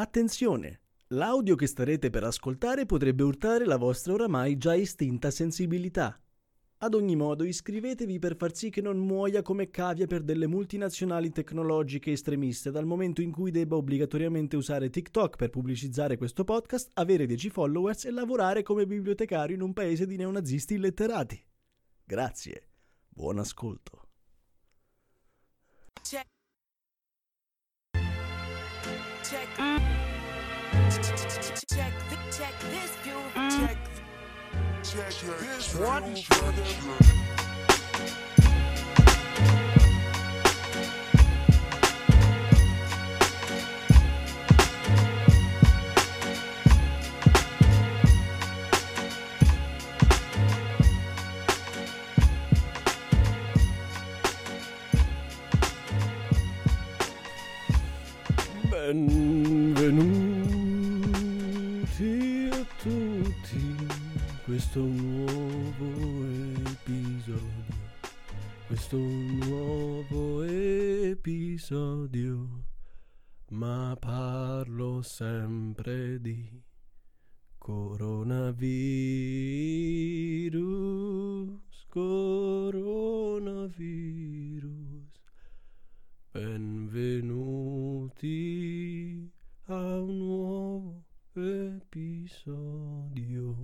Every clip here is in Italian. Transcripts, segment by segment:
Attenzione! L'audio che starete per ascoltare potrebbe urtare la vostra oramai già istinta sensibilità. Ad ogni modo, iscrivetevi per far sì che non muoia come cavia per delle multinazionali tecnologiche estremiste dal momento in cui debba obbligatoriamente usare TikTok per pubblicizzare questo podcast, avere 10 followers e lavorare come bibliotecario in un paese di neonazisti illetterati. Grazie. Buon ascolto. Check. Check. Check. th- Check this view. Check. Check this one. Benvenuti episodio.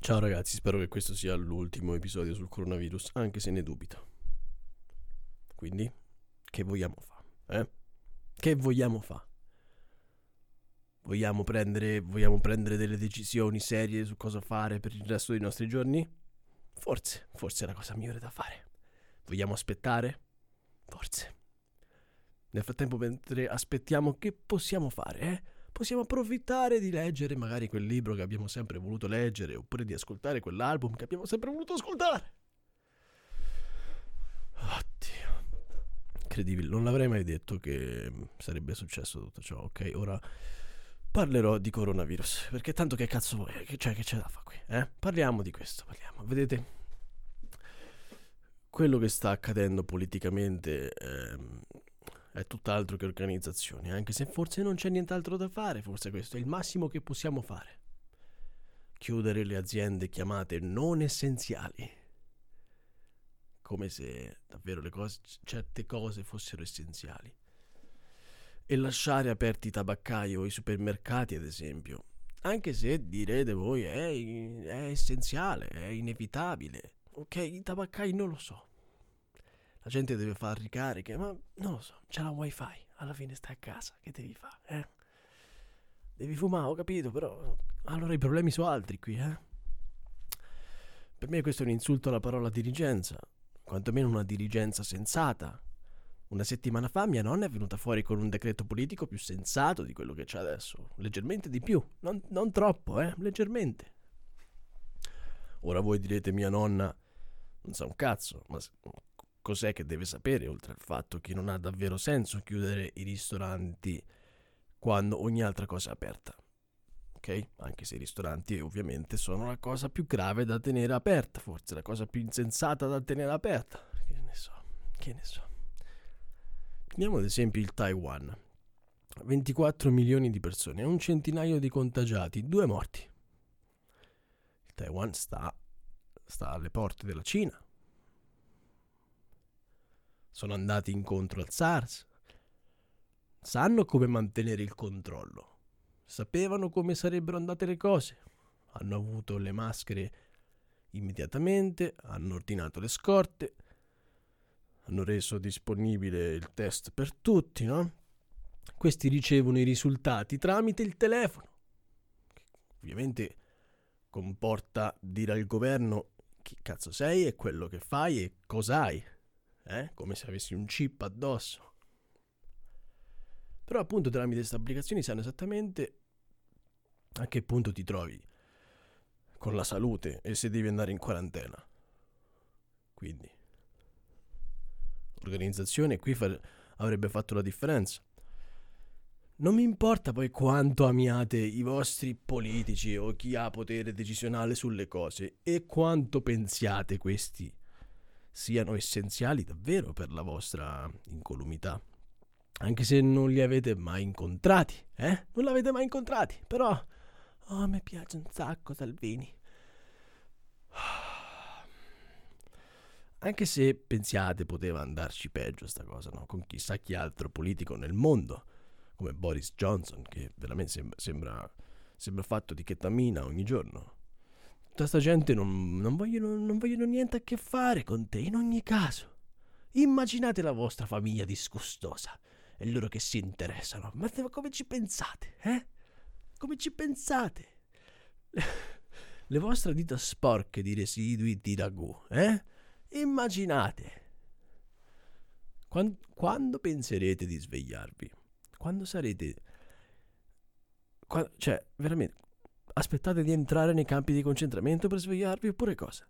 Ciao ragazzi, spero che questo sia l'ultimo episodio sul coronavirus, anche se ne dubito. Quindi, che vogliamo fare? Eh? Che vogliamo fare? Vogliamo prendere, vogliamo prendere delle decisioni serie su cosa fare per il resto dei nostri giorni? Forse, forse è la cosa migliore da fare. Vogliamo aspettare? Forse. Nel frattempo, mentre aspettiamo, che possiamo fare? Eh? Possiamo approfittare di leggere magari quel libro che abbiamo sempre voluto leggere, oppure di ascoltare quell'album che abbiamo sempre voluto ascoltare. Oddio. Incredibile, non l'avrei mai detto che sarebbe successo tutto ciò. Ok, ora parlerò di coronavirus. Perché tanto che cazzo vuoi? Che c'è, che c'è da fare qui? Eh? Parliamo di questo, parliamo. Vedete? quello che sta accadendo politicamente ehm, è tutt'altro che organizzazione, anche se forse non c'è nient'altro da fare, forse questo è il massimo che possiamo fare. Chiudere le aziende chiamate non essenziali. Come se davvero le cose, certe cose fossero essenziali. E lasciare aperti i tabaccai o i supermercati, ad esempio. Anche se direte voi è, è essenziale, è inevitabile. Ok, i tabaccai non lo so. La gente deve fare ricariche, ma non lo so, c'è la wifi, alla fine stai a casa, che devi fare, eh? Devi fumare, ho capito, però allora i problemi sono altri qui, eh? Per me questo è un insulto alla parola dirigenza, quantomeno una dirigenza sensata. Una settimana fa mia nonna è venuta fuori con un decreto politico più sensato di quello che c'è adesso, leggermente di più, non, non troppo, eh? Leggermente. Ora voi direte mia nonna non sa un cazzo, ma cos'è che deve sapere oltre al fatto che non ha davvero senso chiudere i ristoranti quando ogni altra cosa è aperta? Ok? Anche se i ristoranti ovviamente sono la cosa più grave da tenere aperta, forse la cosa più insensata da tenere aperta. Che ne so, che ne so. Prendiamo ad esempio il Taiwan. 24 milioni di persone, un centinaio di contagiati, due morti. Il Taiwan sta, sta alle porte della Cina. Sono andati incontro al SARS. Sanno come mantenere il controllo. Sapevano come sarebbero andate le cose. Hanno avuto le maschere immediatamente, hanno ordinato le scorte, hanno reso disponibile il test per tutti, no? Questi ricevono i risultati tramite il telefono. Ovviamente comporta dire al governo chi cazzo sei e quello che fai e cosa hai. Eh? Come se avessi un chip addosso. Però appunto tramite queste applicazioni sanno esattamente a che punto ti trovi con la salute e se devi andare in quarantena. Quindi l'organizzazione qui fa- avrebbe fatto la differenza. Non mi importa poi quanto amiate i vostri politici o chi ha potere decisionale sulle cose e quanto pensiate questi siano essenziali davvero per la vostra incolumità. Anche se non li avete mai incontrati, eh? Non l'avete mai incontrati, però... Oh, mi piace un sacco Salvini. Anche se pensiate poteva andarci peggio sta cosa, no? Con chissà chi altro politico nel mondo, come Boris Johnson, che veramente sembra, sembra, sembra fatto di ketamina ogni giorno. Tutta sta gente non, non, vogliono, non vogliono niente a che fare con te, in ogni caso. Immaginate la vostra famiglia disgustosa e loro che si interessano. Ma come ci pensate, eh? Come ci pensate? Le vostre dita sporche di residui di ragù, eh? Immaginate. Quando, quando penserete di svegliarvi? Quando sarete... Quando, cioè, veramente, aspettate di entrare nei campi di concentramento per svegliarvi oppure cosa?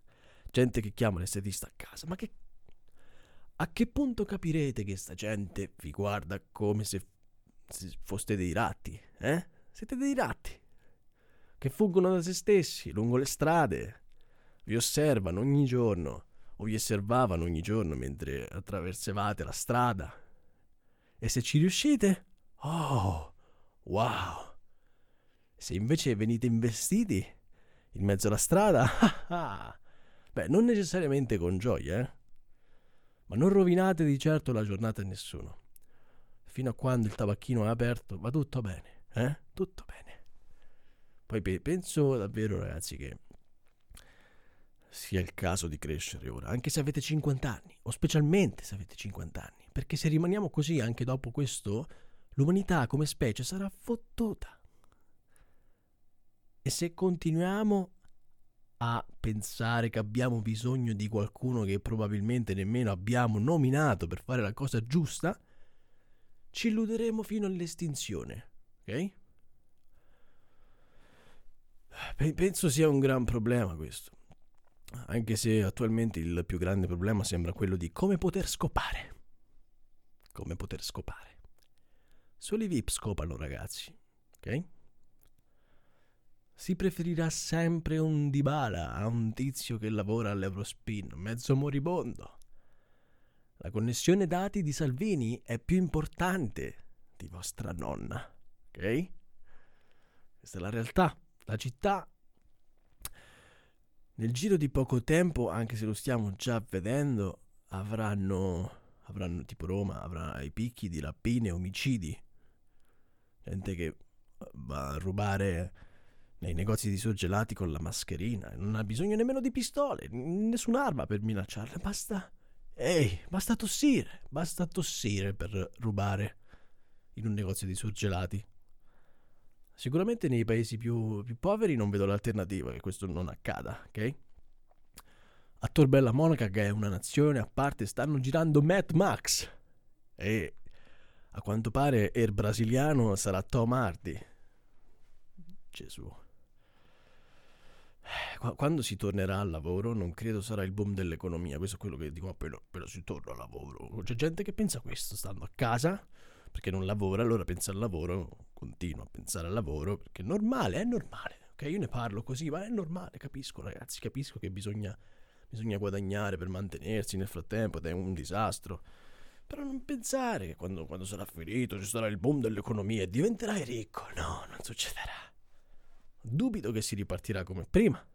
Gente che chiama l'estetista a casa, ma che... A che punto capirete che sta gente vi guarda come se, se foste dei ratti, eh? Siete dei ratti che fuggono da se stessi lungo le strade, vi osservano ogni giorno o vi osservavano ogni giorno mentre attraversavate la strada. E se ci riuscite? Oh, wow! Se invece venite investiti in mezzo alla strada, beh, non necessariamente con gioia, eh? Ma non rovinate di certo la giornata a nessuno. Fino a quando il tabacchino è aperto va tutto bene, eh? Tutto bene. Poi pe- penso davvero, ragazzi, che sia il caso di crescere ora, anche se avete 50 anni, o specialmente se avete 50 anni, perché se rimaniamo così anche dopo questo, l'umanità come specie sarà fottuta. E se continuiamo a pensare che abbiamo bisogno di qualcuno che probabilmente nemmeno abbiamo nominato per fare la cosa giusta, ci illuderemo fino all'estinzione, ok? Penso sia un gran problema questo anche se attualmente il più grande problema sembra quello di come poter scopare. Come poter scopare. Solo i VIP scopano, ragazzi, ok? Si preferirà sempre un Dybala a un tizio che lavora all'Eurospin, mezzo moribondo. La connessione dati di Salvini è più importante di vostra nonna, ok? Questa è la realtà. La città nel giro di poco tempo, anche se lo stiamo già vedendo, avranno, avranno tipo Roma, avrà i picchi di rapine, omicidi. Gente che va a rubare nei negozi di surgelati con la mascherina. Non ha bisogno nemmeno di pistole, nessun'arma per minacciarle. Basta. Ehi, basta tossire. Basta tossire per rubare in un negozio di surgelati. Sicuramente nei paesi più, più poveri non vedo l'alternativa che questo non accada, ok? A Torbella Monaca, che è una nazione a parte, stanno girando Mad Max. E a quanto pare il brasiliano sarà Tom Hardy. Gesù. Quando si tornerà al lavoro non credo sarà il boom dell'economia, questo è quello che dico, appena, appena si torna al lavoro. C'è gente che pensa questo, stando a casa, perché non lavora, allora pensa al lavoro, continua a pensare al lavoro, perché è normale, è normale. Ok, io ne parlo così, ma è normale, capisco ragazzi, capisco che bisogna, bisogna guadagnare per mantenersi nel frattempo ed è un disastro. Però non pensare che quando, quando sarà finito ci sarà il boom dell'economia e diventerai ricco. No, non succederà. Dubito che si ripartirà come prima.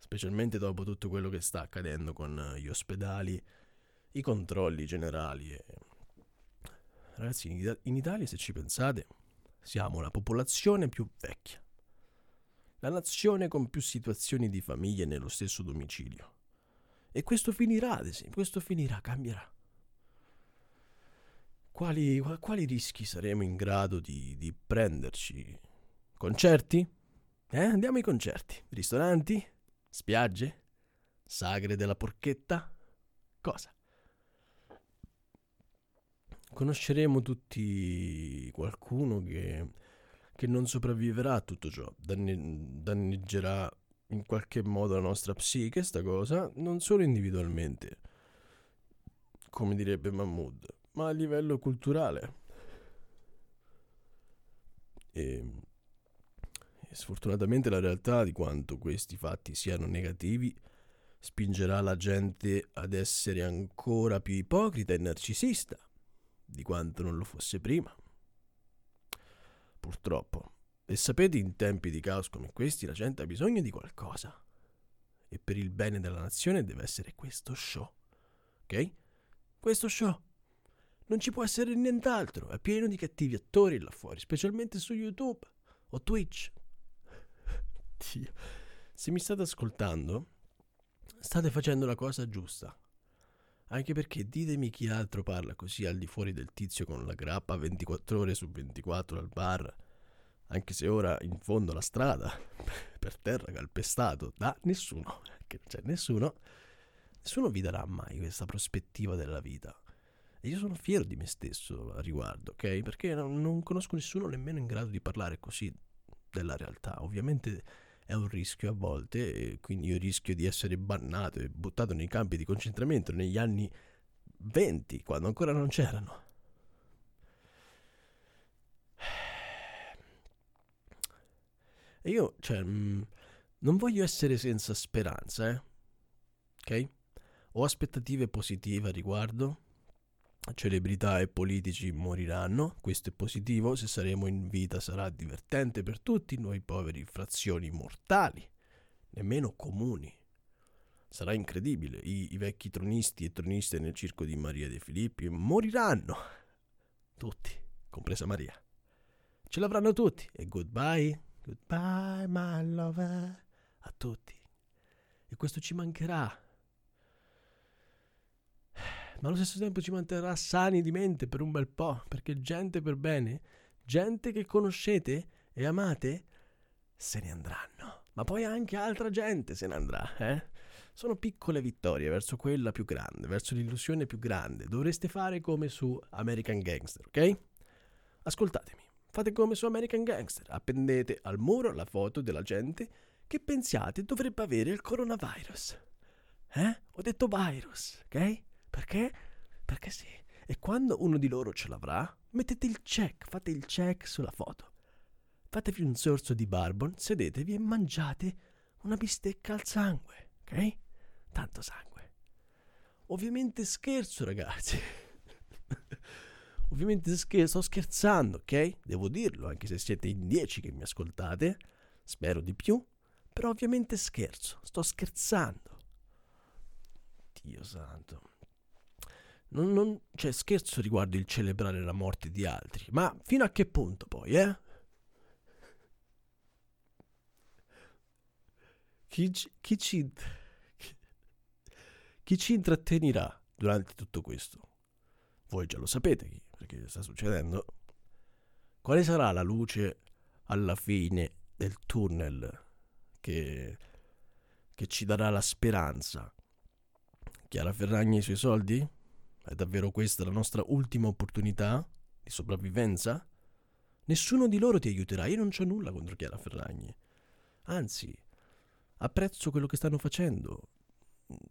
Specialmente dopo tutto quello che sta accadendo con gli ospedali, i controlli generali e Ragazzi, in Italia, se ci pensate, siamo la popolazione più vecchia, la nazione con più situazioni di famiglie nello stesso domicilio. E questo finirà, questo finirà, cambierà. Quali, quali rischi saremo in grado di, di prenderci? Concerti? Eh, andiamo ai concerti. Ristoranti? Spiagge? Sagre della porchetta? Cosa? conosceremo tutti qualcuno che, che non sopravviverà a tutto ciò, danne, danneggerà in qualche modo la nostra psiche, sta cosa, non solo individualmente, come direbbe Mahmood, ma a livello culturale. E, e sfortunatamente la realtà di quanto questi fatti siano negativi spingerà la gente ad essere ancora più ipocrita e narcisista di quanto non lo fosse prima. Purtroppo. E sapete, in tempi di caos come questi, la gente ha bisogno di qualcosa. E per il bene della nazione deve essere questo show. Ok? Questo show. Non ci può essere nient'altro. È pieno di cattivi attori là fuori, specialmente su YouTube o Twitch. Dio. Se mi state ascoltando, state facendo la cosa giusta. Anche perché ditemi chi altro parla così al di fuori del tizio con la grappa 24 ore su 24 al bar. Anche se ora in fondo alla strada, per terra calpestato da nessuno. Che c'è nessuno. Nessuno vi darà mai questa prospettiva della vita. E io sono fiero di me stesso a riguardo, ok? Perché non conosco nessuno nemmeno in grado di parlare così della realtà. Ovviamente è un rischio a volte, quindi io rischio di essere bannato e buttato nei campi di concentramento negli anni 20, quando ancora non c'erano. E io, cioè, mh, non voglio essere senza speranza, eh? Ok? Ho aspettative positive a riguardo. Celebrità e politici moriranno, questo è positivo, se saremo in vita sarà divertente per tutti noi poveri frazioni mortali, nemmeno comuni. Sarà incredibile, I, i vecchi tronisti e troniste nel circo di Maria De Filippi moriranno. Tutti, compresa Maria. Ce l'avranno tutti e goodbye, goodbye my lover, a tutti. E questo ci mancherà ma allo stesso tempo ci manterrà sani di mente per un bel po', perché gente per bene, gente che conoscete e amate, se ne andranno. Ma poi anche altra gente se ne andrà, eh? Sono piccole vittorie verso quella più grande, verso l'illusione più grande. Dovreste fare come su American Gangster, ok? Ascoltatemi, fate come su American Gangster, appendete al muro la foto della gente che pensiate dovrebbe avere il coronavirus. Eh? Ho detto virus, ok? Perché? Perché sì. E quando uno di loro ce l'avrà, mettete il check, fate il check sulla foto. Fatevi un sorso di barbon, sedetevi e mangiate una bistecca al sangue, ok? Tanto sangue. Ovviamente scherzo, ragazzi. Ovviamente scherzo, sto scherzando, ok? Devo dirlo, anche se siete in dieci che mi ascoltate. Spero di più. Però ovviamente scherzo, sto scherzando. Dio santo. Non, non, cioè, scherzo riguardo il celebrare la morte di altri, ma fino a che punto poi, eh? Chi, chi ci, chi ci intrattenerà durante tutto questo? Voi già lo sapete perché sta succedendo. Quale sarà la luce alla fine del tunnel che, che ci darà la speranza? Chiara Ferragni i suoi soldi? È davvero questa la nostra ultima opportunità di sopravvivenza? Nessuno di loro ti aiuterà, io non c'ho nulla contro Chiara Ferragni. Anzi, apprezzo quello che stanno facendo,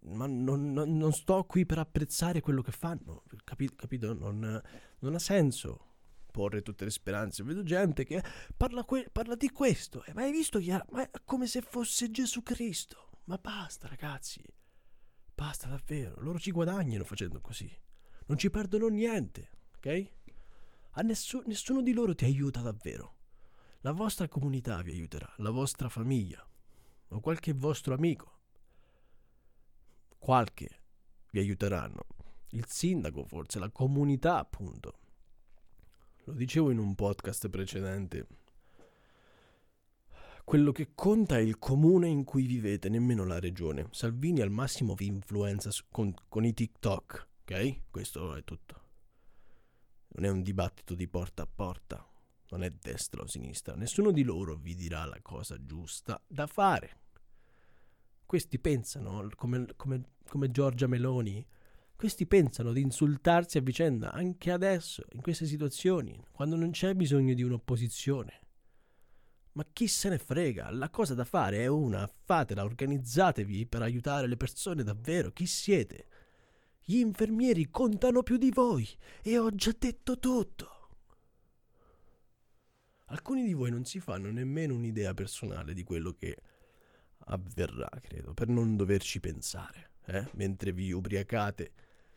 ma non, non- non sto qui per apprezzare quello che fanno, capi- capito? Non, non ha senso porre tutte le speranze. Vedo gente che parla, que- parla di questo, e ma hai visto Chiara? Ma è come se fosse Gesù Cristo. Ma basta, ragazzi. Basta davvero, loro ci guadagnano facendo così. Non ci perdono niente, ok? A nessu- nessuno di loro ti aiuta davvero. La vostra comunità vi aiuterà, la vostra famiglia o qualche vostro amico. Qualche vi aiuteranno. Il sindaco forse, la comunità appunto. Lo dicevo in un podcast precedente. Quello che conta è il comune in cui vivete, nemmeno la regione. Salvini al massimo vi influenza con, con i TikTok, ok? Questo è tutto. Non è un dibattito di porta a porta, non è destra o sinistra. Nessuno di loro vi dirà la cosa giusta da fare. Questi pensano, come, come, come Giorgia Meloni, questi pensano di insultarsi a vicenda anche adesso, in queste situazioni, quando non c'è bisogno di un'opposizione. Ma chi se ne frega? La cosa da fare è una, fatela, organizzatevi per aiutare le persone davvero. Chi siete? Gli infermieri contano più di voi e ho già detto tutto. Alcuni di voi non si fanno nemmeno un'idea personale di quello che avverrà, credo, per non doverci pensare, eh? mentre vi ubriacate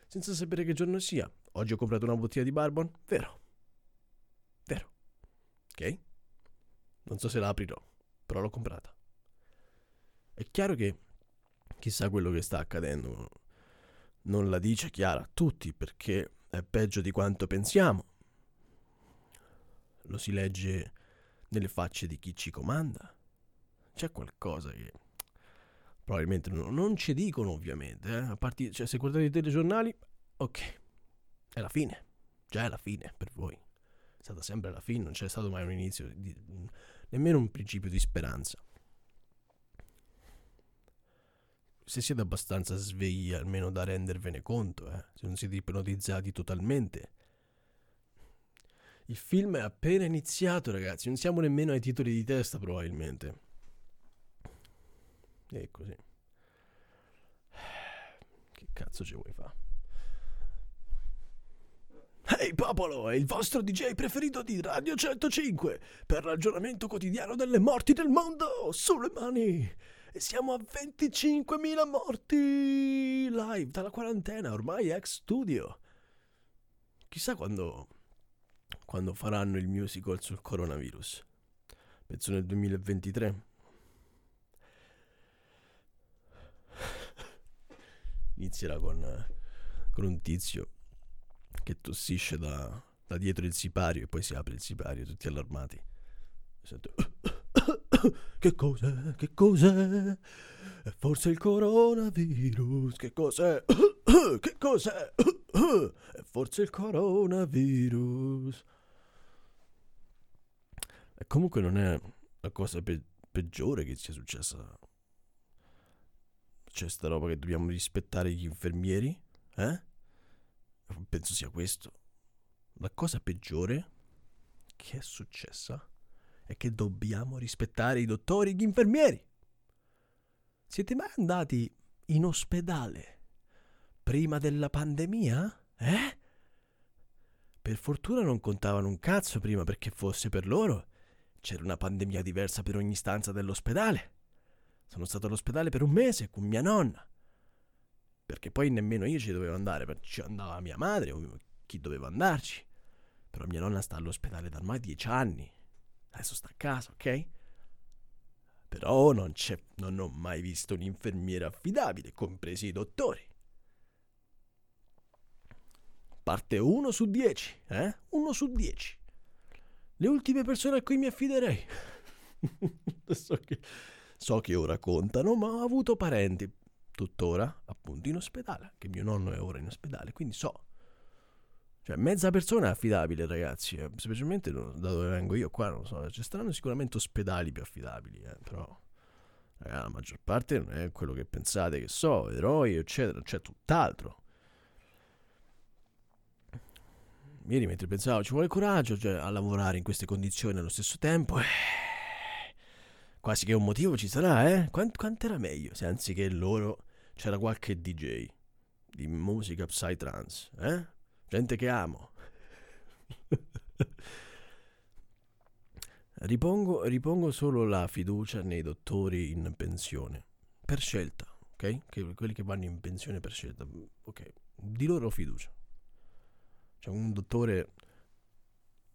senza sapere che giorno sia. Oggi ho comprato una bottiglia di Bourbon? Vero. Vero. Ok? Non so se la aprirò, però l'ho comprata. È chiaro che chissà quello che sta accadendo. Non la dice chiara a tutti perché è peggio di quanto pensiamo. Lo si legge nelle facce di chi ci comanda. C'è qualcosa che probabilmente non, non ci dicono ovviamente. Eh? A parte, cioè, se guardate i telegiornali, ok, è la fine. Già è la fine per voi. È stata sempre la fine, non c'è stato mai un inizio, di, nemmeno un principio di speranza. Se siete abbastanza svegli almeno da rendervene conto, eh? se non siete ipnotizzati totalmente. Il film è appena iniziato, ragazzi, non siamo nemmeno ai titoli di testa probabilmente. E così. Che cazzo ci vuoi fare? Ehi popolo, è il vostro DJ preferito di Radio 105 per l'aggiornamento quotidiano delle morti del mondo sulle mani. E siamo a 25.000 morti live dalla quarantena, ormai ex studio. Chissà quando, quando faranno il musical sul coronavirus. Penso nel 2023. Inizierà con, con un tizio che tossisce da, da, dietro il sipario e poi si apre il sipario, tutti allarmati. Sento... che cos'è? Che cos'è? È forse il coronavirus? Che cos'è? che cos'è? È forse il coronavirus? E comunque non è la cosa pe- peggiore che sia successa. C'è sta roba che dobbiamo rispettare gli infermieri? Eh? Penso sia questo. La cosa peggiore che è successa è che dobbiamo rispettare i dottori e gli infermieri. Siete mai andati in ospedale prima della pandemia? Eh? Per fortuna non contavano un cazzo prima perché fosse per loro. C'era una pandemia diversa per ogni stanza dell'ospedale. Sono stato all'ospedale per un mese con mia nonna. Perché poi nemmeno io ci dovevo andare, ci andava mia madre o chi doveva andarci. Però mia nonna sta all'ospedale da ormai dieci anni. Adesso sta a casa, ok? Però non, non ho mai visto un infermiere affidabile, compresi i dottori. Parte 1 su 10, eh? 1 su 10. Le ultime persone a cui mi affiderei. so, che, so che ora contano, ma ho avuto parenti, tuttora, appunto, in ospedale. Che mio nonno è ora in ospedale, quindi so. Cioè, mezza persona è affidabile, ragazzi. Eh, specialmente da dove vengo io qua, non so. Ci saranno sicuramente ospedali più affidabili, eh, però. Ragazzi, la maggior parte non è quello che pensate che so, eroi, eccetera. C'è tutt'altro. Ieri mentre pensavo ci vuole coraggio cioè, a lavorare in queste condizioni allo stesso tempo, eh, quasi che un motivo ci sarà, eh? Quant, quanto era meglio se anziché loro c'era qualche DJ di musica psytrance, eh? Gente che amo. ripongo, ripongo solo la fiducia nei dottori in pensione, per scelta, ok? Che, quelli che vanno in pensione per scelta, ok? Di loro fiducia. C'è un dottore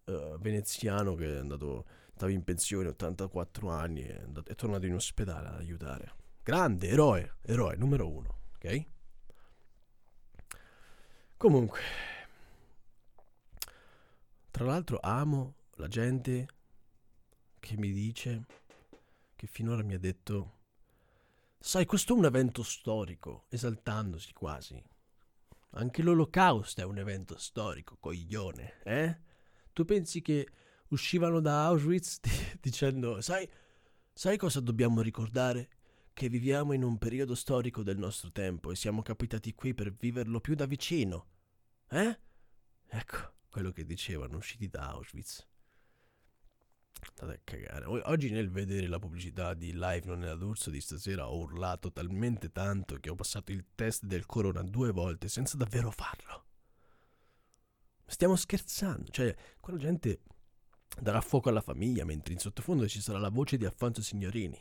uh, veneziano che è andato, stava in pensione, 84 anni, è, andato, è tornato in ospedale ad aiutare. Grande, eroe, eroe, numero uno, ok? Comunque, tra l'altro amo la gente che mi dice, che finora mi ha detto, sai, questo è un evento storico, esaltandosi quasi. Anche l'olocausto è un evento storico, coglione, eh? Tu pensi che uscivano da Auschwitz dicendo, sai, sai cosa dobbiamo ricordare? Che viviamo in un periodo storico del nostro tempo e siamo capitati qui per viverlo più da vicino. Eh? Ecco quello che dicevano usciti da Auschwitz. State a cagare. Oggi nel vedere la pubblicità di Live Non è d'Urso di stasera ho urlato talmente tanto che ho passato il test del corona due volte senza davvero farlo. Stiamo scherzando, cioè quella gente darà fuoco alla famiglia mentre in sottofondo ci sarà la voce di Alfonso Signorini.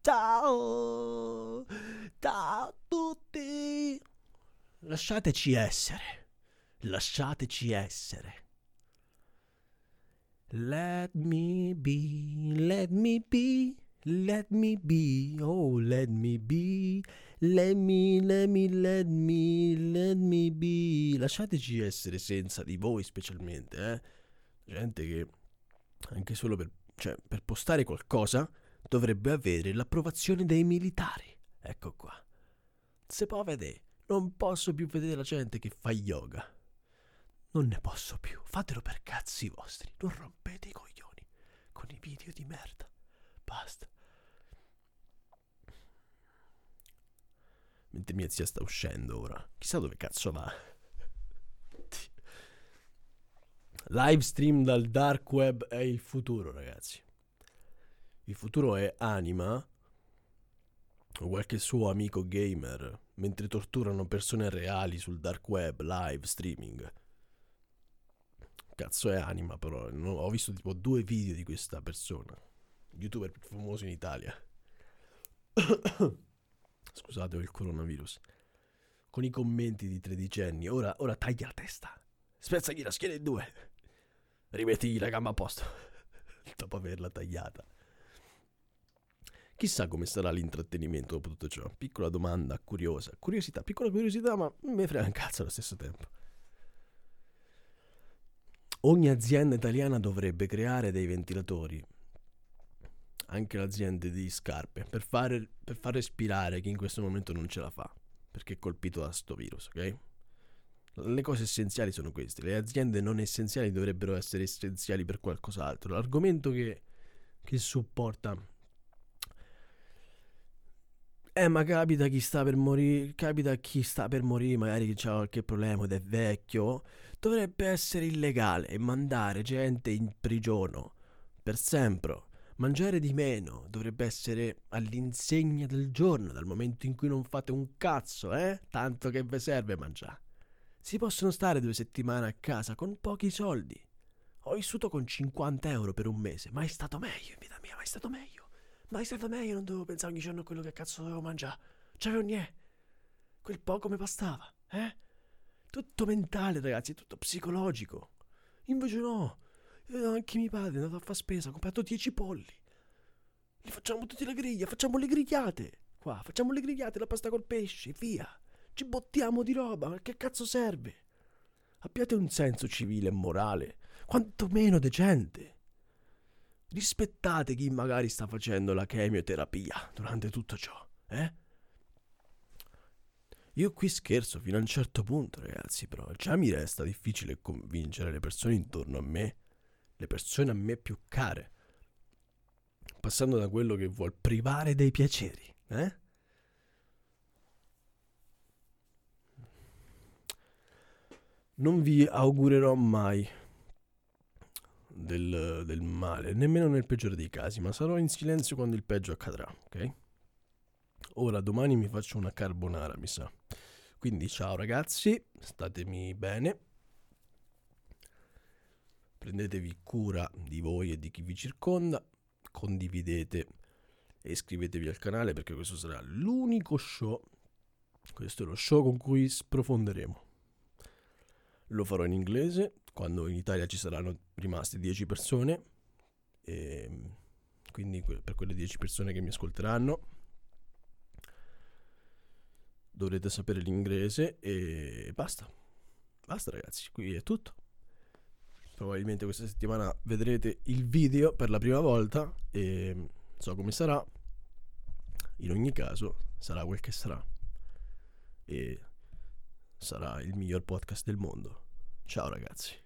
Ciao! Ciao a tutti! Lasciateci essere. Lasciateci essere. Let me be, let me be, let me be, oh let me be, let me, let me, let me, let me be. Lasciateci essere senza di voi specialmente, eh. Gente che anche solo per, cioè, per postare qualcosa dovrebbe avere l'approvazione dei militari. Ecco qua. Se può vedere, non posso più vedere la gente che fa yoga. Non ne posso più. Fatelo per cazzi vostri. Non rompete i coglioni con i video di merda. Basta. Mentre mia zia sta uscendo ora. Chissà dove cazzo va. Live stream dal dark web è il futuro, ragazzi. Il futuro è anima o qualche suo amico gamer mentre torturano persone reali sul dark web live streaming. Cazzo è anima però, ho visto tipo due video di questa persona, youtuber più famoso in Italia. Scusate, ho il coronavirus. Con i commenti di tredicenni, ora, ora taglia la testa, spezzagli la schiena in due, rimettigli la gamba a posto, dopo averla tagliata. Chissà come sarà l'intrattenimento dopo tutto ciò. Piccola domanda, curiosa. Curiosità, piccola curiosità, ma me frega un cazzo allo stesso tempo. Ogni azienda italiana dovrebbe creare dei ventilatori, anche l'azienda di scarpe, per, fare, per far respirare chi in questo momento non ce la fa, perché è colpito da sto virus, ok? Le cose essenziali sono queste. Le aziende non essenziali dovrebbero essere essenziali per qualcos'altro. L'argomento che, che supporta eh, ma capita chi sta per morire, capita chi sta per morire, magari che ha qualche problema ed è vecchio, dovrebbe essere illegale mandare gente in prigione per sempre. Mangiare di meno dovrebbe essere all'insegna del giorno, dal momento in cui non fate un cazzo, eh? Tanto che vi serve mangiare. Si possono stare due settimane a casa con pochi soldi. Ho vissuto con 50 euro per un mese, ma è stato meglio in vita mia, ma è stato meglio. Ma è stato meglio, non dovevo pensare ogni giorno a quello che cazzo dovevo mangiare. C'avevo niente. Quel poco mi bastava, eh? Tutto mentale, ragazzi, tutto psicologico. Invece no. Eh, Anche mio padre è andato a fare spesa, ha comprato 10 polli. Li facciamo tutti la griglia, facciamo le grigliate. Qua, facciamo le grigliate, la pasta col pesce, via. Ci bottiamo di roba, che cazzo serve? Abbiate un senso civile e morale, quanto meno decente. Rispettate chi magari sta facendo la chemioterapia durante tutto ciò, eh? Io qui scherzo fino a un certo punto, ragazzi, però già mi resta difficile convincere le persone intorno a me, le persone a me più care, passando da quello che vuol privare dei piaceri, eh? Non vi augurerò mai del, del male, nemmeno nel peggiore dei casi, ma sarò in silenzio quando il peggio accadrà, ok? Ora domani mi faccio una carbonara, mi sa. Quindi ciao ragazzi, statemi bene. Prendetevi cura di voi e di chi vi circonda, condividete e iscrivetevi al canale perché questo sarà l'unico show, questo è lo show con cui sprofonderemo. Lo farò in inglese quando in Italia ci saranno rimaste 10 persone, e quindi que- per quelle 10 persone che mi ascolteranno dovrete sapere l'inglese e basta. Basta ragazzi, qui è tutto. Probabilmente questa settimana vedrete il video per la prima volta e so come sarà. In ogni caso sarà quel che sarà. E sarà il miglior podcast del mondo. Ciao ragazzi.